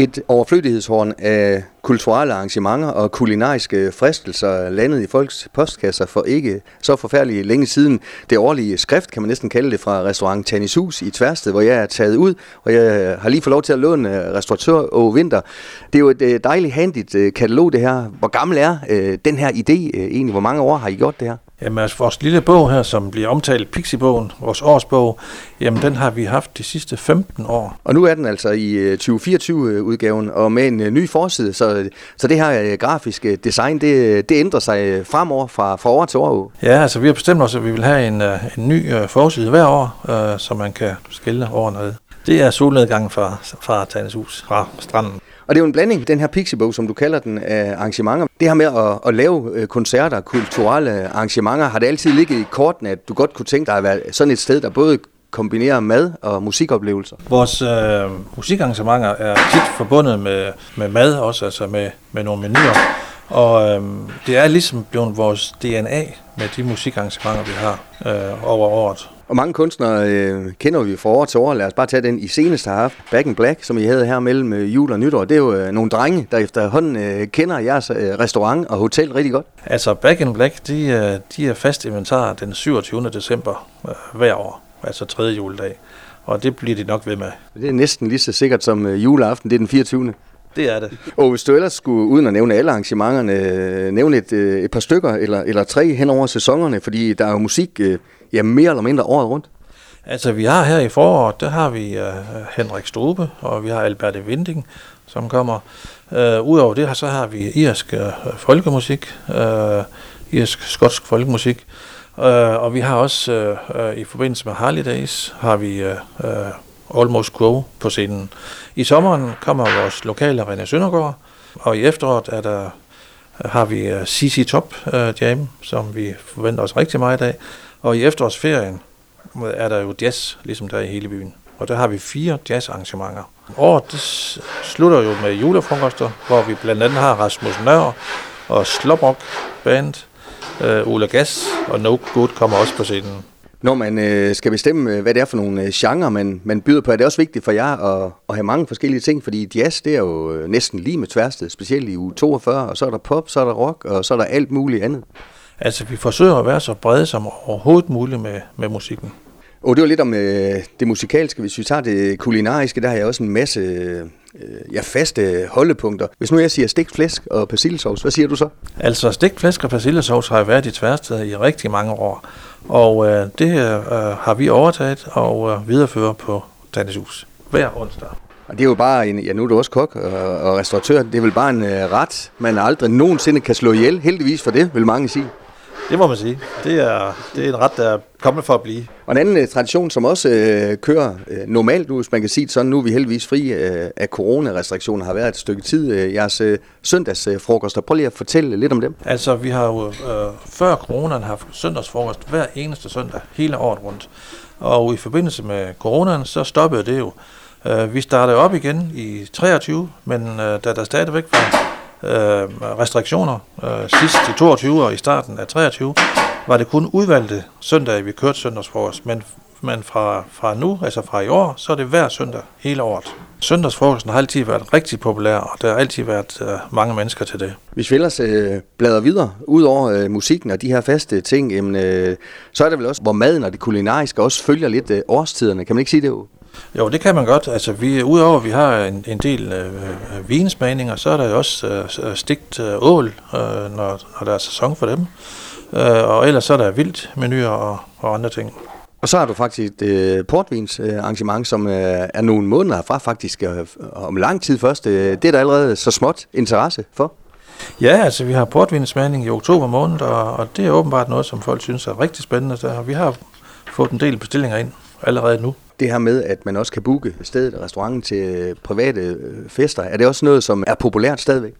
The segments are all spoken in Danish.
Et overflødighedshorn af kulturelle arrangementer og kulinariske fristelser landet i folks postkasser for ikke så forfærdeligt længe siden. Det årlige skrift, kan man næsten kalde det, fra restaurant Tanis Hus i Tværsted, hvor jeg er taget ud, og jeg øh, har lige fået lov til at låne øh, restauratør og Vinter. Det er jo et øh, dejligt handigt katalog, det her. Hvor gammel er den her idé egentlig? Hvor mange år har I gjort det her? Jamen altså vores lille bog her, som bliver omtalt Pixiebogen, vores årsbog, jamen den har vi haft de sidste 15 år. Og nu er den altså i 2024-udgaven, og med en ny forside, så, så det her grafiske design, det, det ændrer sig fremover fra, fra år til år. Ja, altså vi har bestemt os, at vi vil have en, en ny forside hver år, så man kan skille årene ad. Det er solnedgangen fra, fra Tannes Hus, fra stranden. Og det er jo en blanding, den her Pixiebog, som du kalder den, af arrangementer. Det her med at, at lave øh, koncerter, kulturelle arrangementer, har det altid ligget i korten, at du godt kunne tænke dig at være sådan et sted, der både kombinerer mad og musikoplevelser? Vores øh, musikarrangementer er tit forbundet med, med mad også, altså med, med nogle menuer. Og øh, det er ligesom blevet vores DNA med de musikarrangementer, vi har øh, over året. Og mange kunstnere øh, kender vi fra år til år. Lad os bare tage den i seneste har haft. Back in Black, som I havde her mellem øh, jul og nytår. Det er jo øh, nogle drenge, der efterhånden øh, kender jeres øh, restaurant og hotel rigtig godt. Altså Back in Black, de, øh, de er fast inventar den 27. december øh, hver år. Altså tredje juledag. Og det bliver de nok ved med. Det er næsten lige så sikkert som øh, juleaften. Det er den 24. Det er det. Og hvis du ellers skulle, uden at nævne alle arrangementerne, øh, nævne et, øh, et par stykker eller, eller tre hen over sæsonerne, fordi der er jo musik ja, mere eller mindre året rundt. Altså vi har her i foråret, der har vi uh, Henrik Strube, og vi har Albert Vinding, som kommer. Uh, Udover det så har vi irsk uh, folkemusik, uh, irsk skotsk folkemusik, uh, og vi har også uh, i forbindelse med Harley Days, har vi uh, uh, Almost Grow på scenen. I sommeren kommer vores lokale René Søndergaard, og i efteråret er der, har vi uh, CC Top uh, Jam, som vi forventer os rigtig meget af. Og i efterårsferien er der jo jazz, ligesom der i hele byen. Og der har vi fire jazzarrangementer. Året det slutter jo med julefrokoster, hvor vi blandt andet har Rasmus Nør og Slåbrok Band, øh, Ola Gas og No Good kommer også på scenen. Når man øh, skal bestemme, øh, hvad det er for nogle øh, genrer, man, man byder på, er det også vigtigt for jer at, at have mange forskellige ting, fordi jazz, det er jo øh, næsten lige med tværsted, specielt i uge 42, og så er der pop, så er der rock, og så er der alt muligt andet. Altså, vi forsøger at være så brede som overhovedet muligt med, med musikken. Og det var lidt om øh, det musikalske. Hvis vi tager det kulinariske, der har jeg også en masse øh, ja, faste holdepunkter. Hvis nu jeg siger stegt flæsk og persillesovs, hvad siger du så? Altså, stegt flæsk og persillesovs har været i tværsted i rigtig mange år. Og øh, det øh, har vi overtaget og øh, viderefører på Dannes Hus hver onsdag. Og det er jo bare en, ja nu er du også kok og, og restauratør, det er vel bare en øh, ret, man aldrig nogensinde kan slå ihjel. Heldigvis for det, vil mange sige. Det må man sige. Det er, det er en ret, der er kommet for at blive. Og en anden uh, tradition, som også uh, kører uh, normalt nu, hvis man kan sige det sådan, nu er vi heldigvis fri uh, af coronarestriktioner, har været et stykke tid. Uh, jeres uh, søndagsfrokoster, prøv lige at fortælle lidt om dem. Altså, vi har jo uh, før coronaen haft søndagsfrokost hver eneste søndag, hele året rundt. Og i forbindelse med coronaen, så stoppede det jo. Uh, vi startede op igen i 23, men uh, da der stadigvæk var øh, restriktioner øh, sidst i 22 og i starten af 23, var det kun udvalgte søndage, vi kørte søndagsfrokost, men, men fra, fra nu, altså fra i år, så er det hver søndag hele året. Søndagsfrokosten har altid været rigtig populær, og der har altid været øh, mange mennesker til det. Hvis vi ellers øh, bladrer videre, ud over øh, musikken og de her faste ting, jamen, øh, så er det vel også, hvor maden og det kulinariske også følger lidt øh, årstiderne. Kan man ikke sige det jo? Det kan man godt. Altså, vi, udover at vi har en, en del øh, øh vinsmagninger, så er der jo også øh, stigt øh, ål, øh, når, når der er sæson for dem. Øh, og ellers så er der vildt menuer og, og andre ting. Og så har du faktisk et øh, portvinsarrangement, øh, som øh, er nogle måneder fra faktisk, øh, om lang tid først. Øh, det er der allerede så småt interesse for. Ja, altså vi har portvinsmagning i oktober måned, og, og det er åbenbart noget, som folk synes er rigtig spændende. Så vi har fået en del bestillinger ind allerede nu det her med, at man også kan booke stedet og restauranten til private øh, fester, er det også noget, som er populært stadigvæk?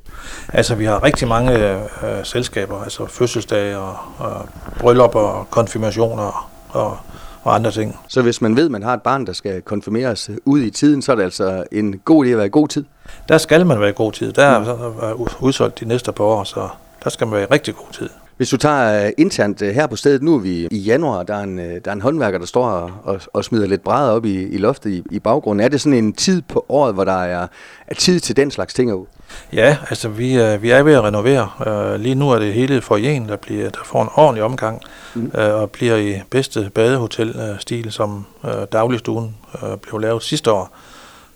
Altså, vi har rigtig mange øh, selskaber, altså fødselsdage og, og bryllupper og konfirmationer og, og andre ting. Så hvis man ved, at man har et barn, der skal konfirmeres ud i tiden, så er det altså en god idé at være i god tid? Der skal man være i god tid. Der er udsolgt de næste par år, så der skal man være i rigtig god tid. Hvis du tager uh, internt uh, her på stedet, nu er vi i januar, der er en, uh, der er en håndværker, der står og, og, smider lidt brædder op i, i loftet i, i baggrunden. Er det sådan en tid på året, hvor der er, er tid til den slags ting ud? Ja, altså vi, uh, vi er ved at renovere. Lige nu er det hele forjen, der, bliver, der får en ordentlig omgang mm. og bliver i bedste badehotel-stil, som dagligstuen blev lavet sidste år.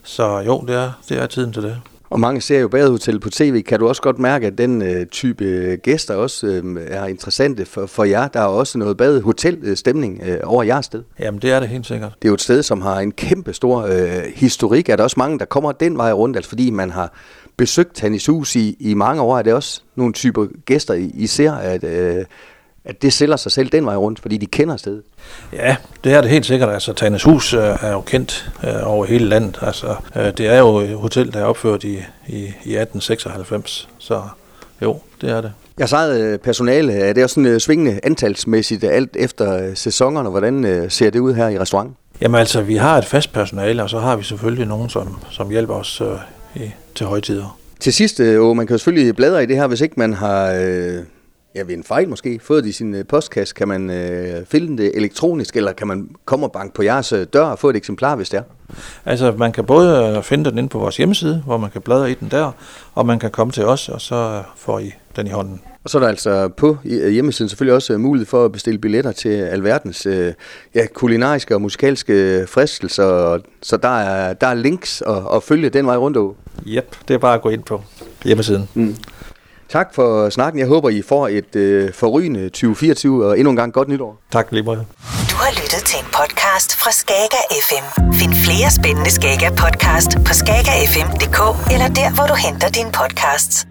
Så jo, det er, det er tiden til det. Og mange ser jo badehotel på tv. Kan du også godt mærke, at den øh, type gæster også øh, er interessante for, for jer? Der er også noget badehotel-stemning øh, over jeres sted. Jamen, det er det helt sikkert. Det er jo et sted, som har en kæmpe stor øh, historik. Er der også mange, der kommer den vej rundt, altså fordi man har besøgt Tannis Hus i, i mange år? Er det også nogle typer gæster, I, I ser, at... Øh, at det sælger sig selv den vej rundt, fordi de kender stedet. Ja, det er det helt sikkert. Altså, Tanes Hus øh, er jo kendt øh, over hele landet. Altså, øh, det er jo et hotel, der er opført i, i, i 1896, så jo, det er det. Jeg sagde personale, er det også sådan svingende antalsmæssigt alt efter sæsonerne? Hvordan ser det ud her i restauranten? Jamen altså, vi har et fast personale, og så har vi selvfølgelig nogen, som, som hjælper os øh, i, til højtider. Til sidst, øh, man kan jo selvfølgelig bladre i det her, hvis ikke man har øh, ja, ved en fejl måske, fået det i sin øh, postkasse, kan man øh, finde det elektronisk, eller kan man komme og banke på jeres øh, dør og få et eksemplar, hvis det er? Altså, man kan både øh, finde den inde på vores hjemmeside, hvor man kan bladre i den der, og man kan komme til os, og så får I den i hånden. Og så er der altså på hjemmesiden selvfølgelig også mulighed for at bestille billetter til alverdens øh, ja, kulinariske og musikalske fristelser, så der er, der er links at, at følge den vej rundt over. Yep, det er bare at gå ind på hjemmesiden. Mm. Tak for snakken. Jeg håber, I får et øh, forrygende 2024 og endnu en gang godt nytår. Tak lige meget. Du har lyttet til en podcast fra Skager FM. Find flere spændende Skager podcast på skagerfm.dk eller der, hvor du henter dine podcasts.